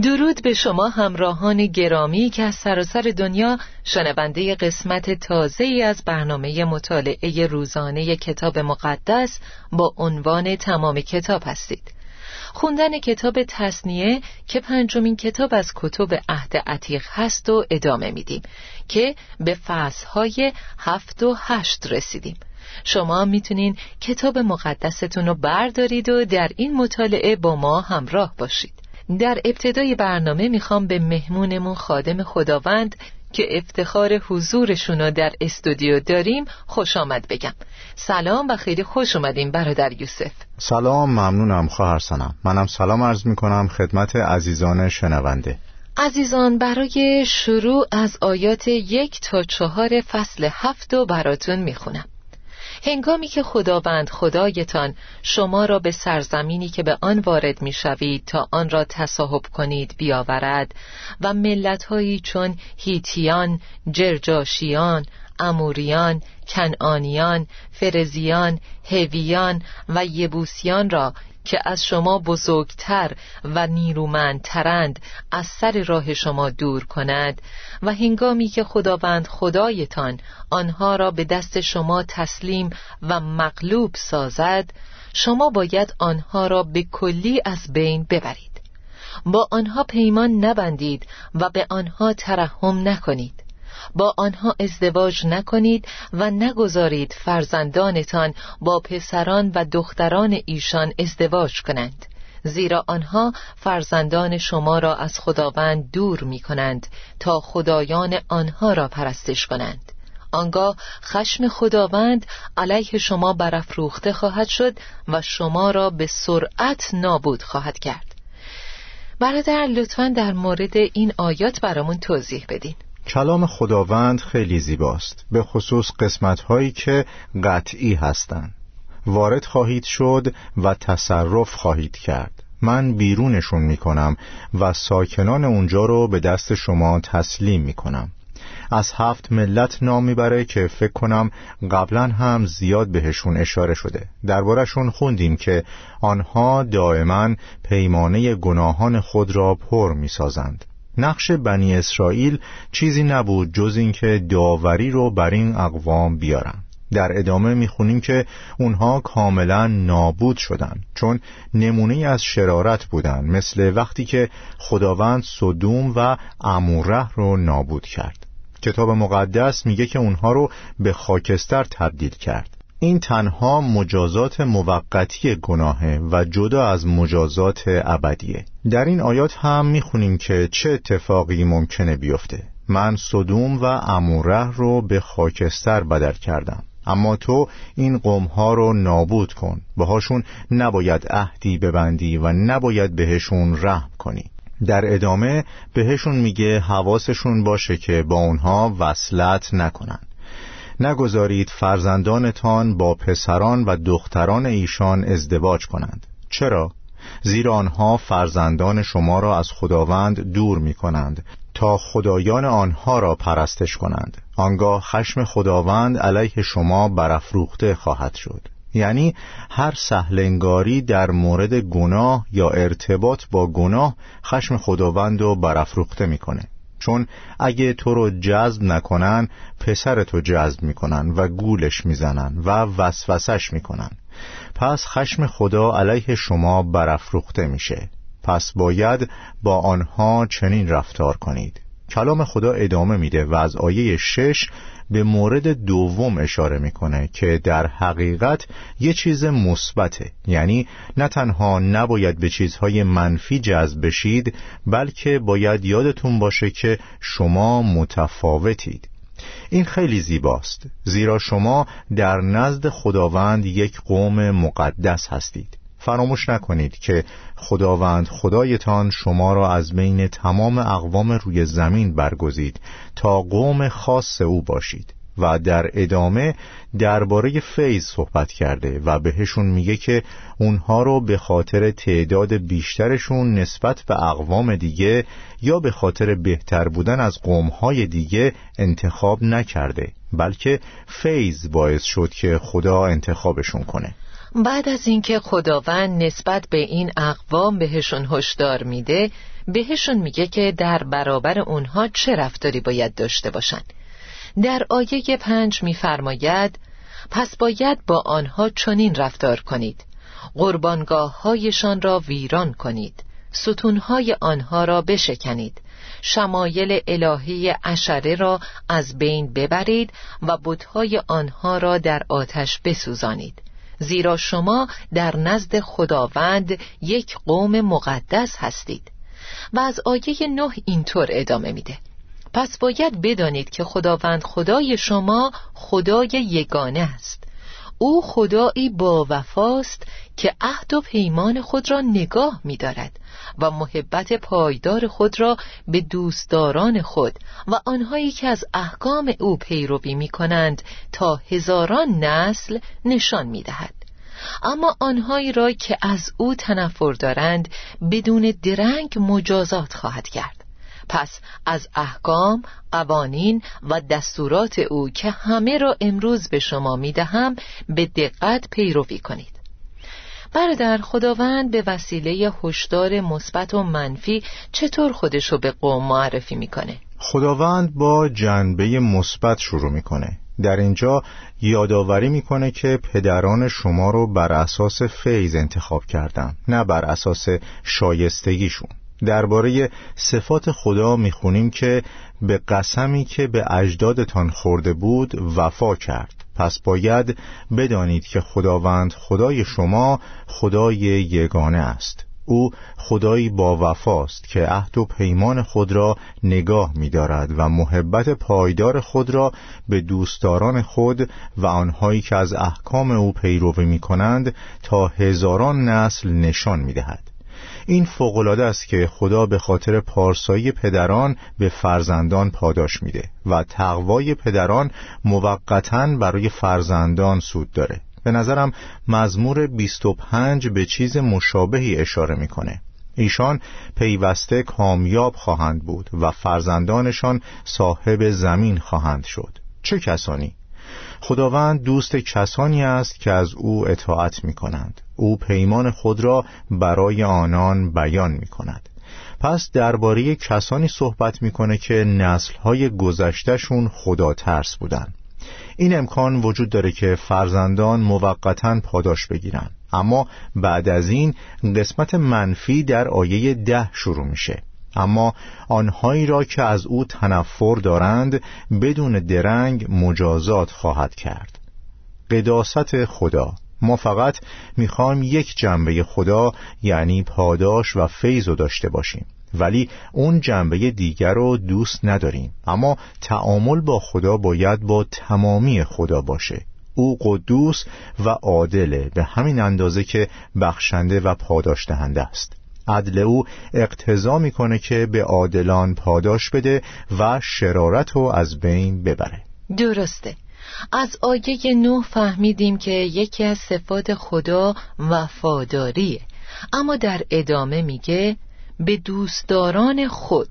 درود به شما همراهان گرامی که از سراسر دنیا شنونده قسمت تازه ای از برنامه مطالعه روزانه کتاب مقدس با عنوان تمام کتاب هستید. خوندن کتاب تصنیه که پنجمین کتاب از کتب عهد عتیق هست و ادامه میدیم که به فصلهای هفت و هشت رسیدیم. شما می‌تونین کتاب مقدستون رو بردارید و در این مطالعه با ما همراه باشید. در ابتدای برنامه می‌خوام به مهمونمون خادم خداوند که افتخار حضورشون رو در استودیو داریم خوش آمد بگم. سلام و خیلی خوش اومدیم برادر یوسف. سلام ممنونم خواهر سنم. منم سلام عرض می‌کنم خدمت عزیزان شنونده. عزیزان برای شروع از آیات یک تا چهار فصل هفت و براتون می‌خونم. هنگامی که خداوند خدایتان شما را به سرزمینی که به آن وارد می‌شوید تا آن را تصاحب کنید بیاورد و ملتهایی چون هیتیان، جرجاشیان، اموریان، کنعانیان، فرزیان، هویان و یبوسیان را که از شما بزرگتر و نیرومندترند از سر راه شما دور کند و هنگامی که خداوند خدایتان آنها را به دست شما تسلیم و مغلوب سازد شما باید آنها را به کلی از بین ببرید. با آنها پیمان نبندید و به آنها ترحم نکنید. با آنها ازدواج نکنید و نگذارید فرزندانتان با پسران و دختران ایشان ازدواج کنند. زیرا آنها فرزندان شما را از خداوند دور می کنند تا خدایان آنها را پرستش کنند. آنگاه خشم خداوند علیه شما برافروخته خواهد شد و شما را به سرعت نابود خواهد کرد. برادر لطفا در مورد این آیات برامون توضیح بدین. کلام خداوند خیلی زیباست به خصوص قسمت هایی که قطعی هستند. وارد خواهید شد و تصرف خواهید کرد. من بیرونشون می کنم و ساکنان اونجا رو به دست شما تسلیم می کنم از هفت ملت نام می‌بره که فکر کنم قبلا هم زیاد بهشون اشاره شده. دربارهشون خوندیم که آنها دائما پیمانه گناهان خود را پر می‌سازند. نقش بنی اسرائیل چیزی نبود جز اینکه داوری رو بر این اقوام بیارن. در ادامه می‌خونیم که اونها کاملا نابود شدند چون نمونه از شرارت بودند مثل وقتی که خداوند صدوم و اموره رو نابود کرد. کتاب مقدس میگه که اونها رو به خاکستر تبدیل کرد. این تنها مجازات موقتی گناهه و جدا از مجازات ابدیه. در این آیات هم می‌خونیم که چه اتفاقی ممکنه بیفته. من صدوم و اموره رو به خاکستر بدر کردم. اما تو این قومها رو نابود کن. باهاشون نباید عهدی ببندی و نباید بهشون رحم کنی. در ادامه بهشون میگه حواسشون باشه که با اونها وصلت نکنن. نگذارید فرزندانتان با پسران و دختران ایشان ازدواج کنند. چرا؟ زیرا آنها فرزندان شما را از خداوند دور می کنند تا خدایان آنها را پرستش کنند. آنگاه خشم خداوند علیه شما برافروخته خواهد شد. یعنی هر سهلنگاری در مورد گناه یا ارتباط با گناه خشم خداوند رو برافروخته می‌کنه. چون اگه تو رو جذب نکنن پسر تو جذب می‌کنن و گولش می‌زنن و وسوسش می‌کنن. پس خشم خدا علیه شما برافروخته میشه. پس باید با آنها چنین رفتار کنید. کلام خدا ادامه میده و از آیه شش به مورد دوم اشاره می‌کنه که در حقیقت یه چیز مثبته. یعنی نه تنها نباید به چیزهای منفی جذب بشید بلکه باید یادتون باشه که شما متفاوتید. این خیلی زیباست زیرا شما در نزد خداوند یک قوم مقدس هستید. فراموش نکنید که خداوند خدایتان شما را از بین تمام اقوام روی زمین برگزید تا قوم خاص او باشید و در ادامه درباره فیض صحبت کرده و بهشون میگه که اونها رو به خاطر تعداد بیشترشون نسبت به اقوام دیگه یا به خاطر بهتر بودن از قومهای دیگه انتخاب نکرده بلکه فیض باعث شد که خدا انتخابشون کنه. بعد از اینکه خداوند نسبت به این اقوام بهشون هشدار میده بهشون میگه که در برابر اونها چه رفتاری باید داشته باشن. در آیه پنج میفرماید پس باید با آنها چنین رفتار کنید. قربانگاه هایشان را ویران کنید. ستونهای آنها را بشکنید. شمایل الهی اشره را از بین ببرید و بتهای آنها را در آتش بسوزانید. زیرا شما در نزد خداوند یک قوم مقدس هستید و از آیه نه اینطور ادامه میده. پس باید بدانید که خداوند خدای شما خدای یگانه است. او خدایی با وفاست که عهد و پیمان خود را نگاه می دارد و محبت پایدار خود را به دوستداران خود و آنهایی که از احکام او پیروی می کنند تا هزاران نسل نشان می دهد. اما آنهایی را که از او تنفر دارند بدون درنگ مجازات خواهد کرد پس از احکام، قوانین و دستورات او که همه را امروز به شما می دهم به دقت پیروی کنید. برادر خداوند به وسیله هشدار مثبت و منفی چطور خودشو به قوم معرفی می‌کنه؟ خداوند با جنبه مثبت شروع می‌کنه. در اینجا یادآوری می‌کنه که پدران شما رو بر اساس فیض انتخاب کردم نه بر اساس شایستگیشون. درباره صفات خدا می‌خونیم که به قسمی که به اجدادتان خورده بود وفا کرد پس باید بدانید که خداوند خدای شما خدای یگانه است او خدایی با وفاست که عهد و پیمان خود را نگاه می دارد و محبت پایدار خود را به دوستداران خود و آنهایی که از احکام او پیروی می کنند تا هزاران نسل نشان می دهد. این فوقالعاده است که خدا به خاطر پارسایی پدران به فرزندان پاداش میده و تقوای پدران موقتا برای فرزندان سود داره. به نظرم مزمور 25 به چیز مشابهی اشاره می‌کنه. ایشان پیوسته کامیاب خواهند بود و فرزندانشان صاحب زمین خواهند شد. چه کسانی؟ خداوند دوست کسانی است که از او اطاعت می کنند او پیمان خود را برای آنان بیان می کند پس درباره کسانی صحبت می‌کنه که نسلهای گذشتهشون خدا ترس بودند این امکان وجود داره که فرزندان موقتا پاداش بگیرن. اما بعد از این قسمت منفی در آیه ده شروع میشه. اما آنهایی را که از او تنفر دارند بدون درنگ مجازات خواهد کرد. قداست خدا. ما فقط می‌خوایم یک جنبه خدا یعنی پاداش و فیض رو داشته باشیم. ولی اون جنبه دیگر رو دوست نداریم. اما تعامل با خدا باید با تمامی خدا باشه. او قدوس و عادله به همین اندازه که بخشنده و پاداش دهنده است. عدل او اقتضا می‌کنه که به عادلان پاداش بده و شرارت رو از بین ببره. درسته. از آیه نو فهمیدیم که یکی از صفات خدا وفاداریه. اما در ادامه میگه به دوستداران خود.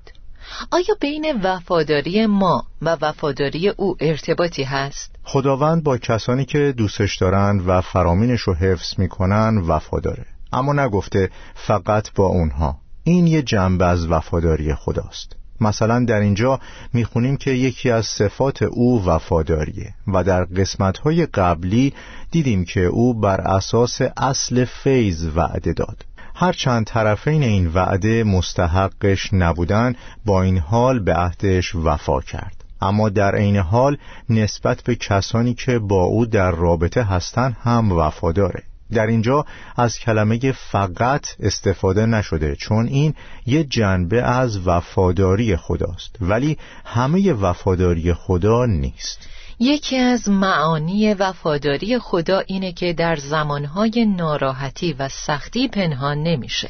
آیا بین وفاداری ما و وفاداری او ارتباطی هست؟ خداوند با کسانی که دوستش دارند و فرامینش رو حفظ می‌کنن وفاداره. اما نگفته فقط با اونها. این یه جنبه از وفاداری خداست. مثلا در اینجا می‌خونیم که یکی از صفات او وفاداریه و در قسمتهای قبلی دیدیم که او بر اساس اصل فیض وعده داد. هرچند طرفین این وعده مستحقش نبودن با این حال به عهدش وفا کرد. اما در عین حال نسبت به کسانی که با او در رابطه هستند هم وفاداره. در اینجا از کلمه فقط استفاده نشده چون این یه جنبه از وفاداری خداست ولی همه وفاداری خدا نیست. یکی از معانی وفاداری خدا اینه که در زمانهای ناراحتی و سختی پنهان نمیشه.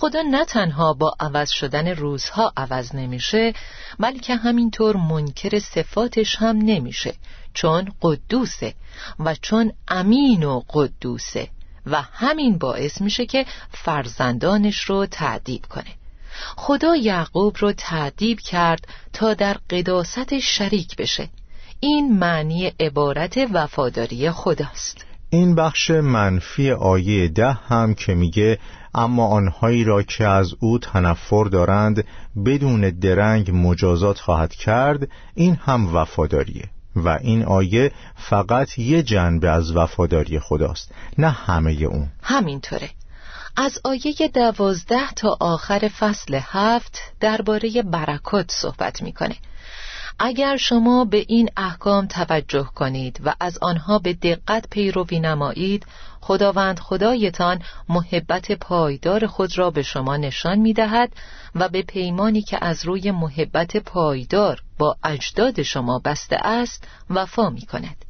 خدا نه تنها با عوض شدن روزها عوض نمیشه بلکه همینطور منکر صفاتش هم نمیشه چون قدوسه و چون امین و قدوسه و همین باعث میشه که فرزندانش رو تعدیب کنه. خدا یعقوب رو تعدیب کرد تا در قداست شریک بشه. این معنی عبارت وفاداری خداست. این بخش منفی آیه ده هم که میگه اما آنهایی را که از او تنفر دارند بدون درنگ مجازات خواهد کرد این هم وفاداریه. و این آیه فقط یه جنبه از وفاداری خداست نه همه اون. همینطوره. از آیه دوازده تا آخر فصل هفت درباره برکات صحبت می‌کنه. اگر شما به این احکام توجه کنید و از آنها به دقت پیروی نمایید خداوند خدایتان محبت پایدار خود را به شما نشان می دهد و به پیمانی که از روی محبت پایدار با اجداد شما بسته است وفا می کند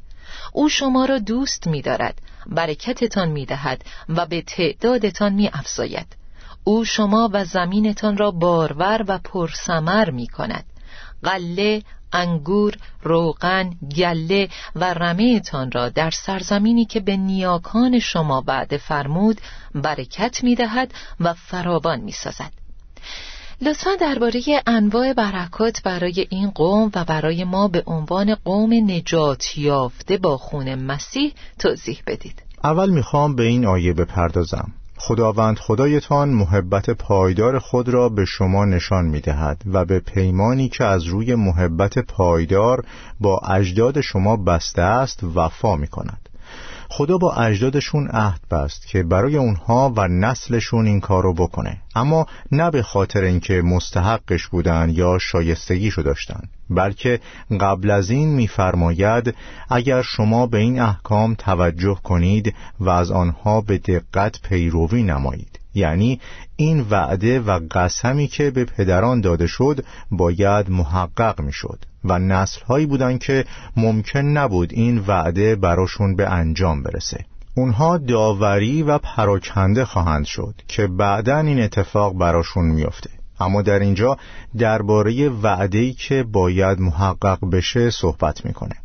او شما را دوست می دارد برکتتان می دهد و به تعدادتان می افزاید او شما و زمینتان را بارور و پرسمر می کند قله انگور، روغن، گله و رمهتان را در سرزمینی که به نیاکان شما بعد فرمود برکت می دهد و فراوان می سازد. لطفا درباره انواع برکات برای این قوم و برای ما به عنوان قوم نجات یافته با خون مسیح توضیح بدید. اول می‌خوام به این آیه بپردازم. خداوند خدایتان محبت پایدار خود را به شما نشان می دهد و به پیمانی که از روی محبت پایدار با اجداد شما بسته است وفا می کند خدا با اجدادشون عهد بست که برای اونها و نسلشون این کارو بکنه. اما نه به خاطر اینکه مستحقش بودن یا شایستگیشو داشتن بلکه قبل از این میفرماید اگر شما به این احکام توجه کنید و از آنها به دقت پیروی نمایید. یعنی این وعده و قسمی که به پدران داده شد باید محقق می‌شد. و نسل هایی بودن که ممکن نبود این وعده براشون به انجام برسه. اونها داوری و پراکنده خواهند شد که بعدا این اتفاق براشون میافته. اما در اینجا درباره وعده‌ای که باید محقق بشه صحبت می‌کنه.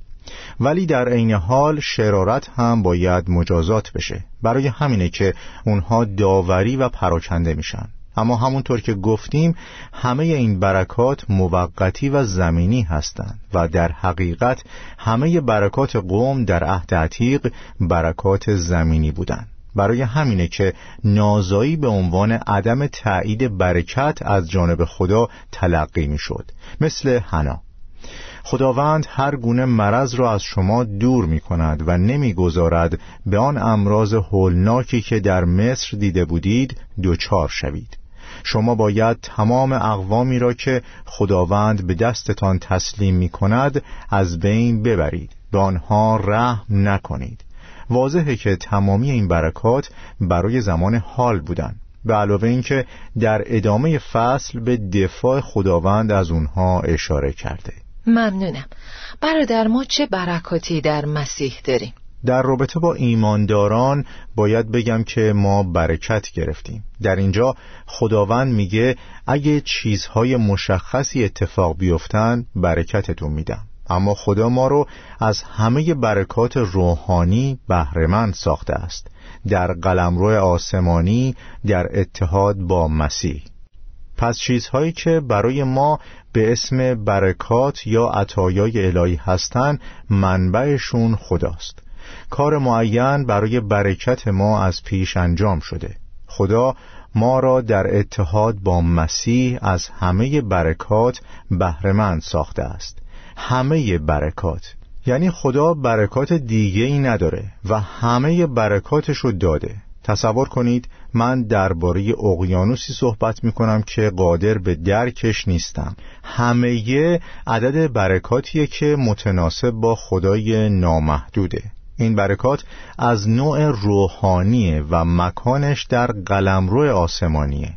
ولی در عین حال شرارت هم باید مجازات بشه. برای همینه که اونها داوری و پراکنده میشن. اما همونطور که گفتیم همه این برکات موقتی و زمینی هستند و در حقیقت همه برکات قوم در عهد عتیق برکات زمینی بودند. برای همینه که نازایی به عنوان عدم تایید برکت از جانب خدا تلقی می‌شد مثل حنا. خداوند هر گونه مرض را از شما دور می کند و نمی‌گذارد به آن امراض هولناکی که در مصر دیده بودید دوچار شوید. شما باید تمام اقوامی را که خداوند به دستتان تسلیم می کند از بین ببرید به آنها رحم نکنید. واضحه که تمامی این برکات برای زمان حال بودند به علاوه اینکه در ادامه فصل به دفاع خداوند از اونها اشاره کرده. ممنونم. برادر ما چه برکاتی در مسیح داریم؟ در رابطه با ایمانداران باید بگم که ما برکت گرفتیم. در اینجا خداوند میگه اگه چیزهای مشخصی اتفاق بیفتن برکتتون میدم. اما خدا ما رو از همه برکات روحانی بهرهمند ساخته است. در قلمرو آسمانی در اتحاد با مسیح. پس چیزهایی که برای ما به اسم برکات یا عطایای الهی هستند منبعشون خداست. کار معین برای برکت ما از پیش انجام شده. خدا ما را در اتحاد با مسیح از همه برکات بهرهمند ساخته است. همه برکات. یعنی خدا برکات دیگه ای نداره و همه برکاتش رو داده. تصور کنید من درباره اقیانوسی صحبت می کنم که قادر به درکش نیستم. همه عدد برکاتیه که متناسب با خدای نامحدوده. این برکات از نوع روحانیه و مکانش در قلمرو آسمانیه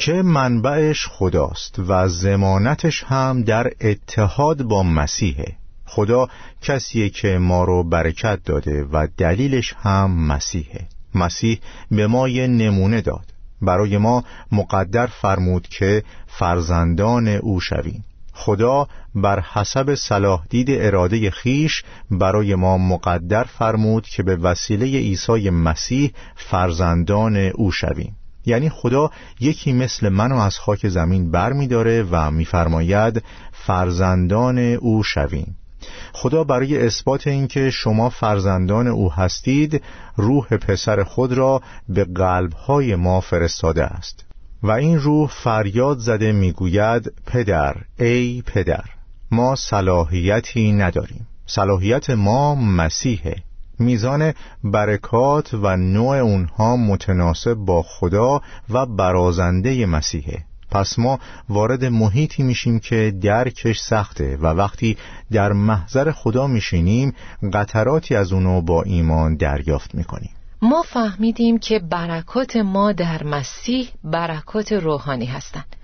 که منبعش خداست و زمانتش هم در اتحاد با مسیحه. خدا کسیه که ما رو برکت داده و دلیلش هم مسیحه. مسیح به ما یه نمونه داد. برای ما مقدر فرمود که فرزندان او شویم. خدا بر حسب صلاح دید اراده خیش برای ما مقدر فرمود که به وسیله عیسی مسیح فرزندان او شویم. یعنی خدا یکی مثل منو از خاک زمین بر می داره و میفرماید فرزندان او شویم. خدا برای اثبات اینکه شما فرزندان او هستید روح پسر خود را به قلبهای ما فرستاده است. و این روح فریاد زده می‌گوید پدر ای پدر ما صلاحیتی نداریم. صلاحیت ما مسیحه. میزان برکات و نوع اونها متناسب با خدا و برازنده مسیحه. پس ما وارد محیطی میشیم که درکش سخته و وقتی در محضر خدا میشینیم قطراتی از اونو با ایمان دریافت می‌کنیم. ما فهمیدیم که برکات ما در مسیح برکات روحانی هستند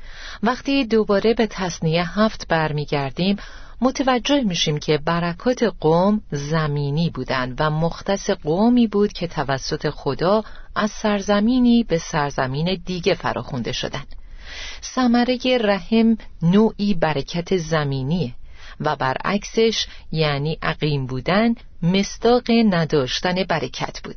وقتی دوباره به تصنیه هفت برمیگردیم متوجه میشیم که برکات قوم زمینی بودند و مختص قومی بود که توسط خدا از سرزمینی به سرزمین دیگه فراخونده شدند. ثمره رحم نوعی برکت زمینیه و برعکسش یعنی عقیم بودن مستاق نداشتن برکت بود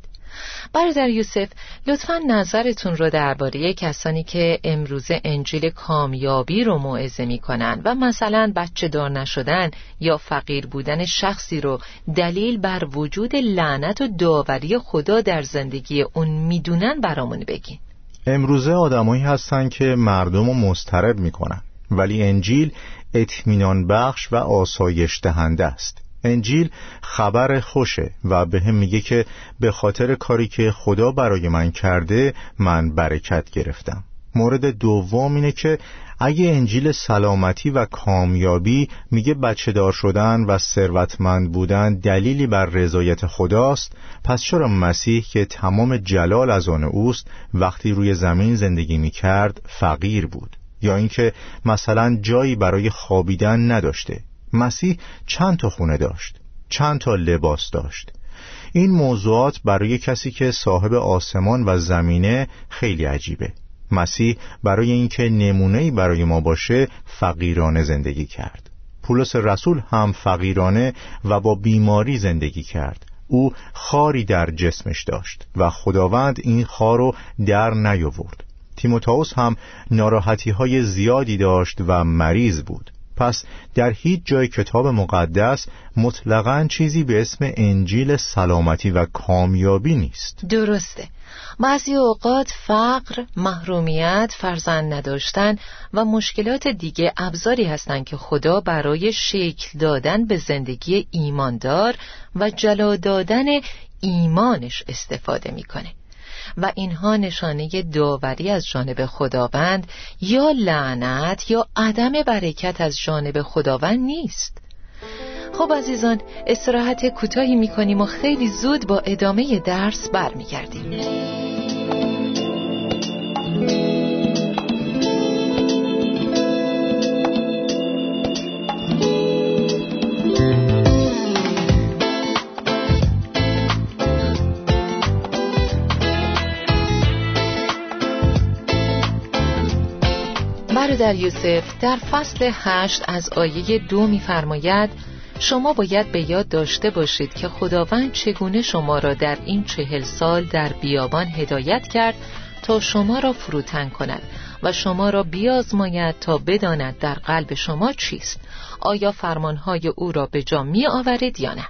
برادر یوسف لطفا نظرتون رو درباره کسانی که امروزه انجیل کامیابی رو موعظه می‌کنن و مثلا بچه دار نشدن یا فقیر بودن شخصی رو دلیل بر وجود لعنت و داوری خدا در زندگی اون می‌دونن برامون بگین. امروزه آدمایی هستن که مردم رو مسترب می‌کنن ولی انجیل اطمینان بخش و آسایش دهنده است. انجیل خبر خوشه و به هم میگه که به خاطر کاری که خدا برای من کرده من برکت گرفتم. مورد دوم اینه که اگه انجیل سلامتی و کامیابی میگه بچه دار شدن و ثروتمند بودن دلیلی بر رضایت خداست پس چرا مسیح که تمام جلال از آن اوست وقتی روی زمین زندگی می‌کرد فقیر بود؟ یا اینکه مثلا جایی برای خوابیدن نداشته؟ مسیح چند تا خونه داشت چند تا لباس داشت. این موضوعات برای کسی که صاحب آسمان و زمینه خیلی عجیبه. مسیح برای اینکه نمونه‌ای برای ما باشه فقیرانه زندگی کرد. پولس رسول هم فقیرانه و با بیماری زندگی کرد. او خاری در جسمش داشت و خداوند این خار رو در نیاورد. تیموتائوس هم ناراحتی های زیادی داشت و مریض بود. پس در هیچ جای کتاب مقدس مطلقا چیزی به اسم انجیل سلامتی و کامیابی نیست. درسته. بعضی اوقات فقر، محرومیت، فرزند نداشتن و مشکلات دیگه ابزاری هستند که خدا برای شکل دادن به زندگی ایماندار و جلا دادن ایمانش استفاده می‌کنه. و اینها نشانه داوری از جانب خداوند یا لعنت یا عدم برکت از جانب خداوند نیست. خب عزیزان استراحت کوتاهی می‌کنیم و خیلی زود با ادامه درس برمیگردیم. برادر یوسف در فصل هشت از آیه دو میفرماید شما باید به یاد داشته باشید که خداوند چگونه شما را در این چهل سال در بیابان هدایت کرد تا شما را فروتن کند و شما را بیازماید تا بداند در قلب شما چیست آیا فرمانهای او را به جا می آورید یا نه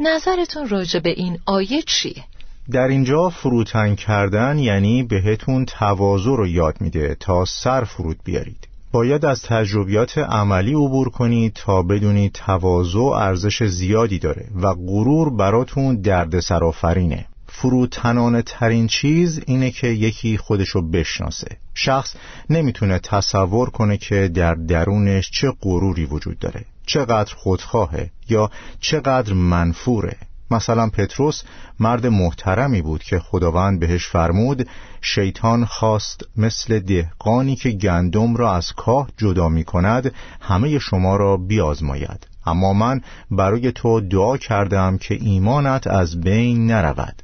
نظرتون راجع به این آیه چیه؟ در اینجا فروتن کردن یعنی بهتون تواضع رو یاد میده تا سر فرود بیارید. باید از تجربیات عملی عبور کنید تا بدونید تواضع ارزش زیادی داره و غرور براتون درد سرافرینه فروتنانه ترین چیز اینه که یکی خودشو بشناسه. شخص نمی‌تونه تصور کنه که در درونش چه غروری وجود داره. چقدر خودخواهه یا چقدر منفوره. مثلا پتروس مرد محترمی بود که خداوند بهش فرمود شیطان خواست مثل دهقانی که گندم را از کاه جدا می کند همه شما را بیازماید. اما من برای تو دعا کردم که ایمانت از بین نرود.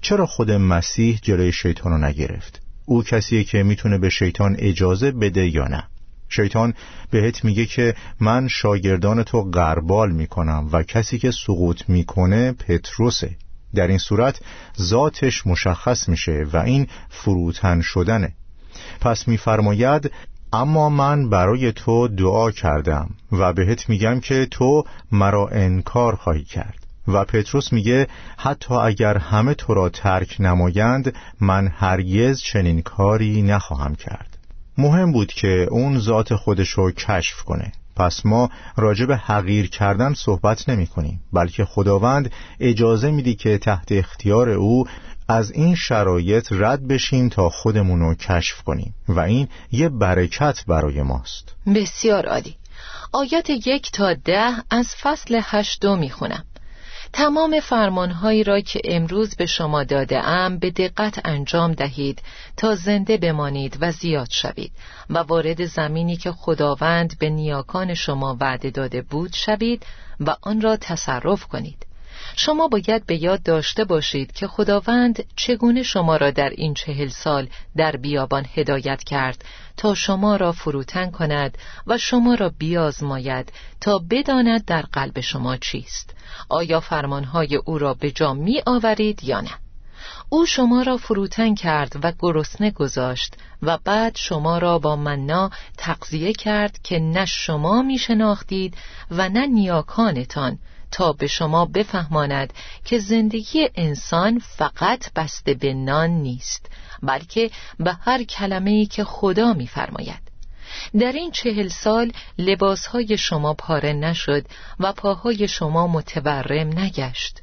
چرا خود مسیح جلوی شیطان رو نگرفت؟ او کسیه که می‌تونه به شیطان اجازه بده یا نه؟ شیطان بهت میگه که من شاگردان تو غربال می‌کنم و کسی که سقوط می‌کنه پتروسه. در این صورت ذاتش مشخص میشه و این فروتن شدنه. پس میفرماید اما من برای تو دعا کردم و بهت میگم که تو مرا انکار خواهی کرد. و پتروس میگه حتی اگر همه تو را ترک نمایند من هرگز چنین کاری نخواهم کرد. مهم بود که اون ذات خودش رو کشف کنه. پس ما راجع به حقیر کردن صحبت نمی کنیم بلکه خداوند اجازه میدی که تحت اختیار او از این شرایط رد بشیم تا خودمون رو کشف کنیم. و این یه برکت برای ماست. بسیار عالی. آیات یک تا ده از فصل هشتو می‌خونم. تمام فرمانهایی را که امروز به شما داده ام به دقت انجام دهید تا زنده بمانید و زیاد شوید و وارد زمینی که خداوند به نیاکان شما وعده داده بود شوید و آن را تصرف کنید. شما باید به یاد داشته باشید که خداوند چگونه شما را در این چهل سال در بیابان هدایت کرد تا شما را فروتن کند و شما را بیازماید تا بداند در قلب شما چیست. آیا فرمانهای او را به جا می آورید یا نه؟ او شما را فروتن کرد و گرسنه گذاشت و بعد شما را با منا تقضیه کرد که نه شما می شناختید و نه نیاکانتان تا به شما بفهماند که زندگی انسان فقط بسته به نان نیست بلکه به هر کلمه ای که خدا میفرماید. در این چهل سال لباسهای شما پاره نشد و پاهای شما متورم نگشت.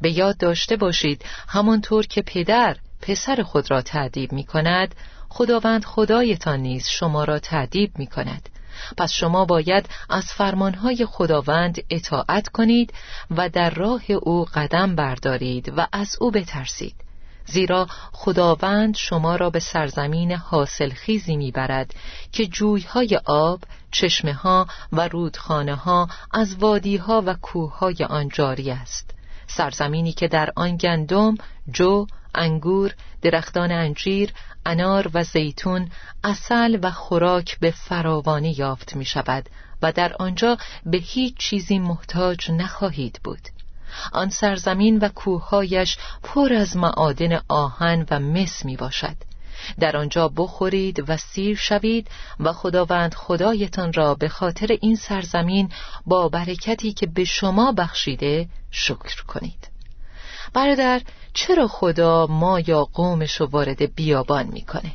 به یاد داشته باشید همانطور که پدر پسر خود را تعدیب می کند خداوند خدایتان نیز شما را تعدیب می کند پس شما باید از فرمانهای خداوند اطاعت کنید و در راه او قدم بردارید و از او بترسید. زیرا خداوند شما را به سرزمین حاصل خیزی می‌برد که جویهای آب، چشمه ها و رودخانه ها از وادی ها و کوه های آن جاری است سرزمینی که در آن گندم، جو، انگور، درختان انجیر، انار و زیتون، اصل و خوراک به فراوانی یافت می شود و در آنجا به هیچ چیزی محتاج نخواهید بود. آن سرزمین و کوههایش پر از معادن آهن و مس می باشد. در آنجا بخورید و سیر شوید و خداوند خدایتان را به خاطر این سرزمین با برکتی که به شما بخشیده شکر کنید. برادر چرا خدا ما یا قومش وارد بیابان می‌کنه؟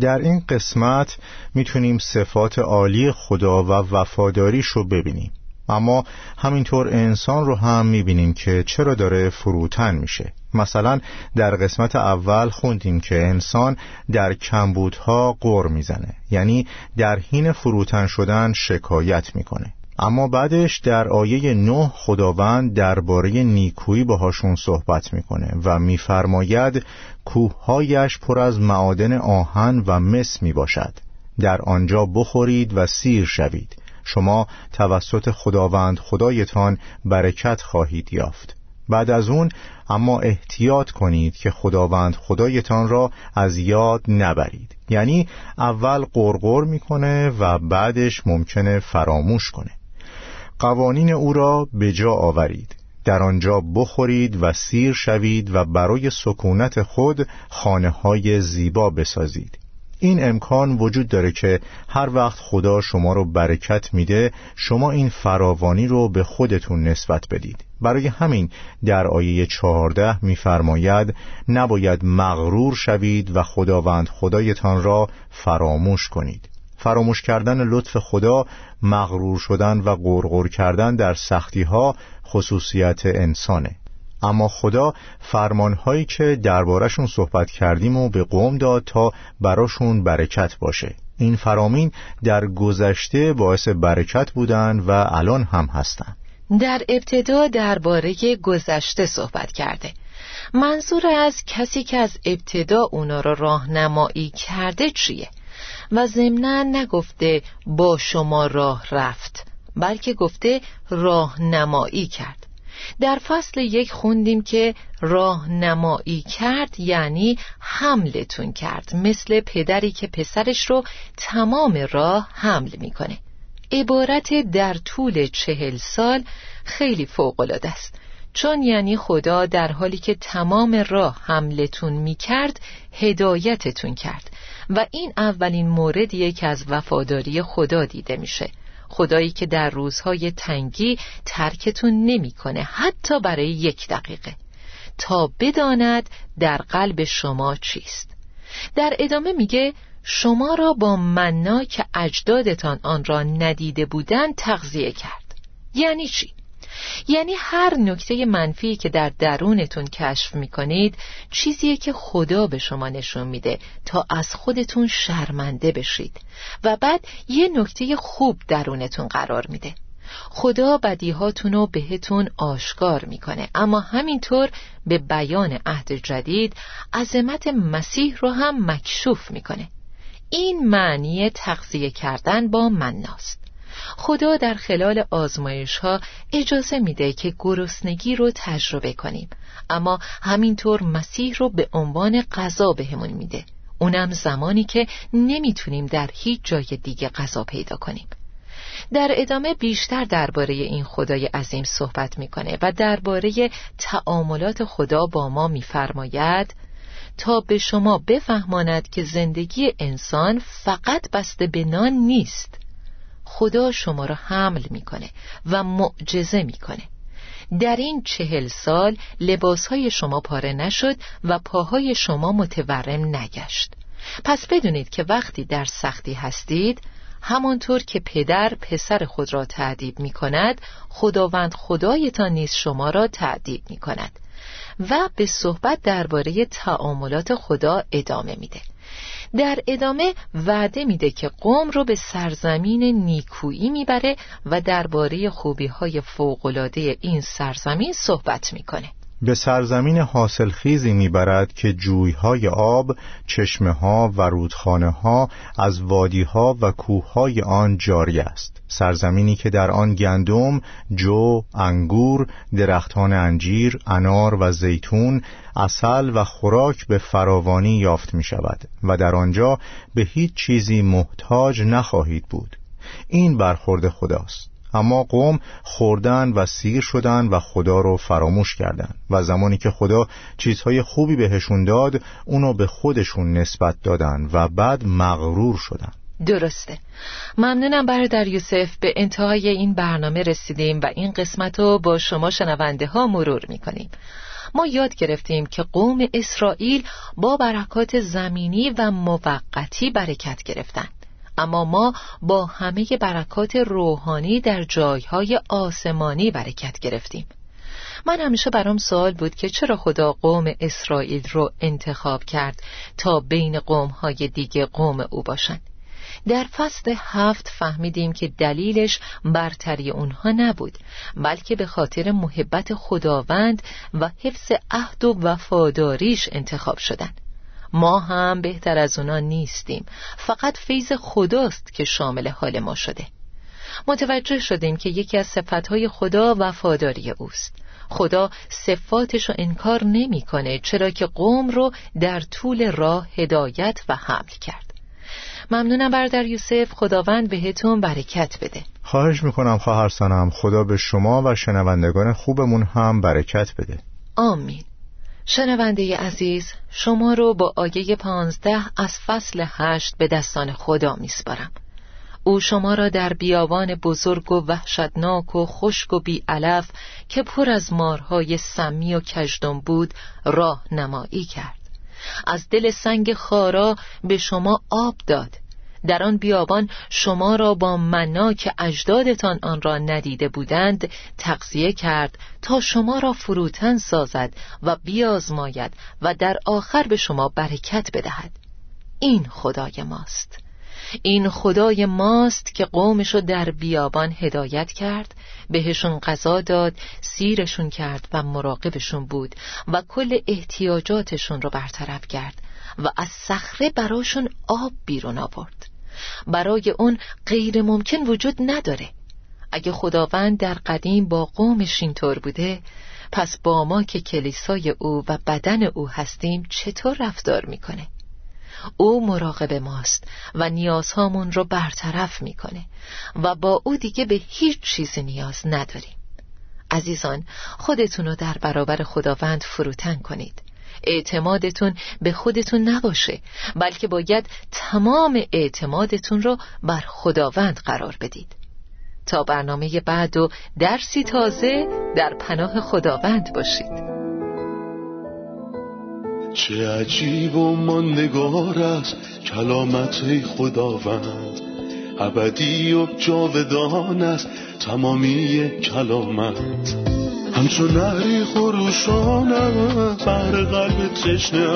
در این قسمت می‌تونیم صفات عالی خدا و وفاداریش رو ببینیم اما همینطور انسان رو هم می‌بینیم که چرا داره فروتن میشه. مثلا در قسمت اول خوندیم که انسان در کمبودها قر می‌زنه. یعنی در حین فروتن شدن شکایت می‌کنه. اما بعدش در آیه نه خداوند درباره نیکویی باهاشون صحبت می‌کنه و میفرماید کوههایش پر از معادن آهن و مس می باشد در آنجا بخورید و سیر شوید. شما توسط خداوند خدایتان برکت خواهید یافت. بعد از اون اما احتیاط کنید که خداوند خدایتان را از یاد نبرید. یعنی اول قرقر می‌کنه و بعدش ممکنه فراموش کنه. قوانین او را به جا آورید. در آنجا بخورید و سیر شوید و برای سکونت خود خانه های زیبا بسازید. این امکان وجود داره که هر وقت خدا شما رو برکت میده شما این فراوانی رو به خودتون نسبت بدید. برای همین در آیه چهارده میفرماید نباید مغرور شوید و خداوند خدایتان را فراموش کنید. فراموش کردن لطف خدا مغرور شدن و غرغر کردن در سختی ها خصوصیت انسانه. اما خدا فرمانهایی که دربارشون صحبت کردیم و به قوم داد تا براشون برکت باشه. این فرامین در گذشته باعث برکت بودن و الان هم هستن. در ابتدا درباره گذشته صحبت کرده. منظور از کسی که از ابتدا اونا را راهنمایی کرده چیه؟ و ضمنا نگفته با شما راه رفت بلکه گفته راهنمایی کرد. در فصل یک خوندیم که راهنمایی کرد یعنی حملتون کرد مثل پدری که پسرش رو تمام راه حمل می‌کنه. عبارت در طول چهل سال خیلی فوقالعاده است. چون یعنی خدا در حالی که تمام راه حملتون می کرد هدایتتون کرد. و این اولین موردیه که از وفاداری خدا دیده میشه. خدایی که در روزهای تنگی ترکتون نمی‌کنه حتی برای یک دقیقه. تا بداند در قلب شما چیست. در ادامه میگه شما را با منا که اجدادتان آن را ندیده بودن تغذیه کرد. یعنی چی؟ یعنی هر نکته منفی که در درونتون کشف می‌کنید چیزیه که خدا به شما نشون میده تا از خودتون شرمنده بشید. و بعد یه نکته خوب درونتون قرار میده. خدا بدیهاتون رو بهتون آشکار می‌کنه. اما همینطور به بیان عهد جدید عظمت مسیح رو هم مکشوف می‌کنه. این معنی تغذیه کردن با مناست. خدا در خلال آزمایش ها اجازه میده که گرسنگی رو تجربه کنیم. اما همینطور مسیح رو به عنوان غذا بهمون میده. اونم زمانی که نمی‌تونیم در هیچ جای دیگه غذا پیدا کنیم. در ادامه بیشتر درباره این خدای عظیم صحبت می‌کنه و درباره تعاملات خدا با ما میفرماید تا به شما بفهماند که زندگی انسان فقط بسته به نان نیست. خدا شما را حمل می‌کنه و معجزه می‌کنه. در این چهل سال لباسهای شما پاره نشد و پاهای شما متورم نگشت. پس بدونید که وقتی در سختی هستید همانطور که پدر پسر خود را تعدیب می کند خداوند خدایتان نیز شما را تعدیب می کند و به صحبت درباره تعاملات خدا ادامه میده. در ادامه وعده میده که قوم رو به سرزمین نیکویی می‌بره و درباره خوبی های این سرزمین صحبت می‌کنه. به سرزمین حاصلخیزی می‌برد که جویهای آب، چشمه ها و رودخانه ها از وادی ها و کوه های آن جاری است. سرزمینی که در آن گندم، جو، انگور، درختان انجیر، انار و زیتون، اصل و خوراک به فراوانی یافت می شود و در آنجا به هیچ چیزی محتاج نخواهید بود. این برخورد خداست. اما قوم خوردن و سیر شدن و خدا رو فراموش کردن و زمانی که خدا چیزهای خوبی بهشون داد اونو به خودشون نسبت دادن و بعد مغرور شدن. درسته. ممنونم برادر یوسف. به انتهای این برنامه رسیدیم و این قسمت رو با شما شنونده ها مرور می‌کنیم. ما یاد گرفتیم که قوم اسرائیل با برکات زمینی و موقتی برکت گرفتند اما ما با همه برکات روحانی در جایهای آسمانی برکت گرفتیم. من همیشه برام سوال بود که چرا خدا قوم اسرائیل رو انتخاب کرد تا بین قومهای دیگه قوم او باشند در فصل هفت فهمیدیم که دلیلش برتری اونها نبود بلکه به خاطر محبت خداوند و حفظ عهد و وفاداریش انتخاب شدند ما هم بهتر از اونا نیستیم. فقط فیض خداست که شامل حال ما شده. متوجه شدیم که یکی از صفتهای خدا وفاداری اوست. خدا صفاتش رو انکار نمی‌کنه چرا که قوم رو در طول راه هدایت و حمل کرد. ممنونم برادر یوسف خداوند بهتون برکت بده. خواهش می‌کنم خواهر سنم خدا به شما و شنوندگان خوبمون هم برکت بده. آمین. شنونده عزیز شما رو با آیه پانزده از فصل هشت به دستان خدا میسپارم. او شما را در بیابان بزرگ و وحشتناک و خشک و بیعلف که پر از مارهای سمی و کژدم بود راه نمایی کرد. از دل سنگ خارا به شما آب داد. در آن بیابان شما را با منا که اجدادتان آن را ندیده بودند تقضیه کرد تا شما را فروتن سازد و بیازماید و در آخر به شما برکت بدهد. این خدای ماست. این خدای ماست که قومشو در بیابان هدایت کرد بهشون غذا داد سیرشون کرد و مراقبشون بود و کل احتیاجاتشون رو برطرف کرد و از صخره براشون آب بیرون آورد. برای اون غیر ممکن وجود نداره. اگه خداوند در قدیم با قومش اینطور بوده پس با ما که کلیسای او و بدن او هستیم چطور رفتار می‌کنه؟ او مراقب ماست و نیازهامون رو برطرف می‌کنه و با او دیگه به هیچ چیزی نیاز نداریم. عزیزان خودتون رو در برابر خداوند فروتن کنید. اعتمادتون به خودتون نباشه بلکه باید تمام اعتمادتون رو بر خداوند قرار بدید. تا برنامه بعد و درسی تازه در پناه خداوند باشید. چه عجیب و ماندگار است کلامت خداوند. ابدی و جاودان است تمامی کلامت. همچون نهری خروشانم بر قلب تشنه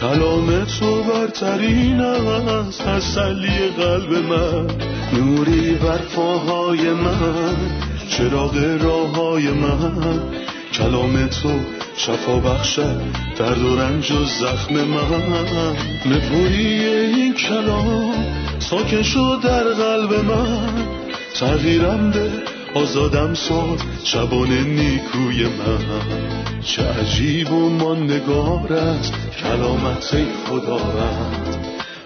کلام تو برترین است تسلی قلب من. نوری بر پاهای من چراغ راه های من. کلام تو شفا بخشد درد و رنج و زخم من. نپوری این کلام ساکن شد در قلب من. تغییرم ده آزادم ساد شبان نیکوی من. چه عجیب و ماندگار است کلامت خداوند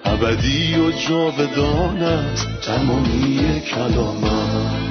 ابدی و جاودان است تمامی کلامت.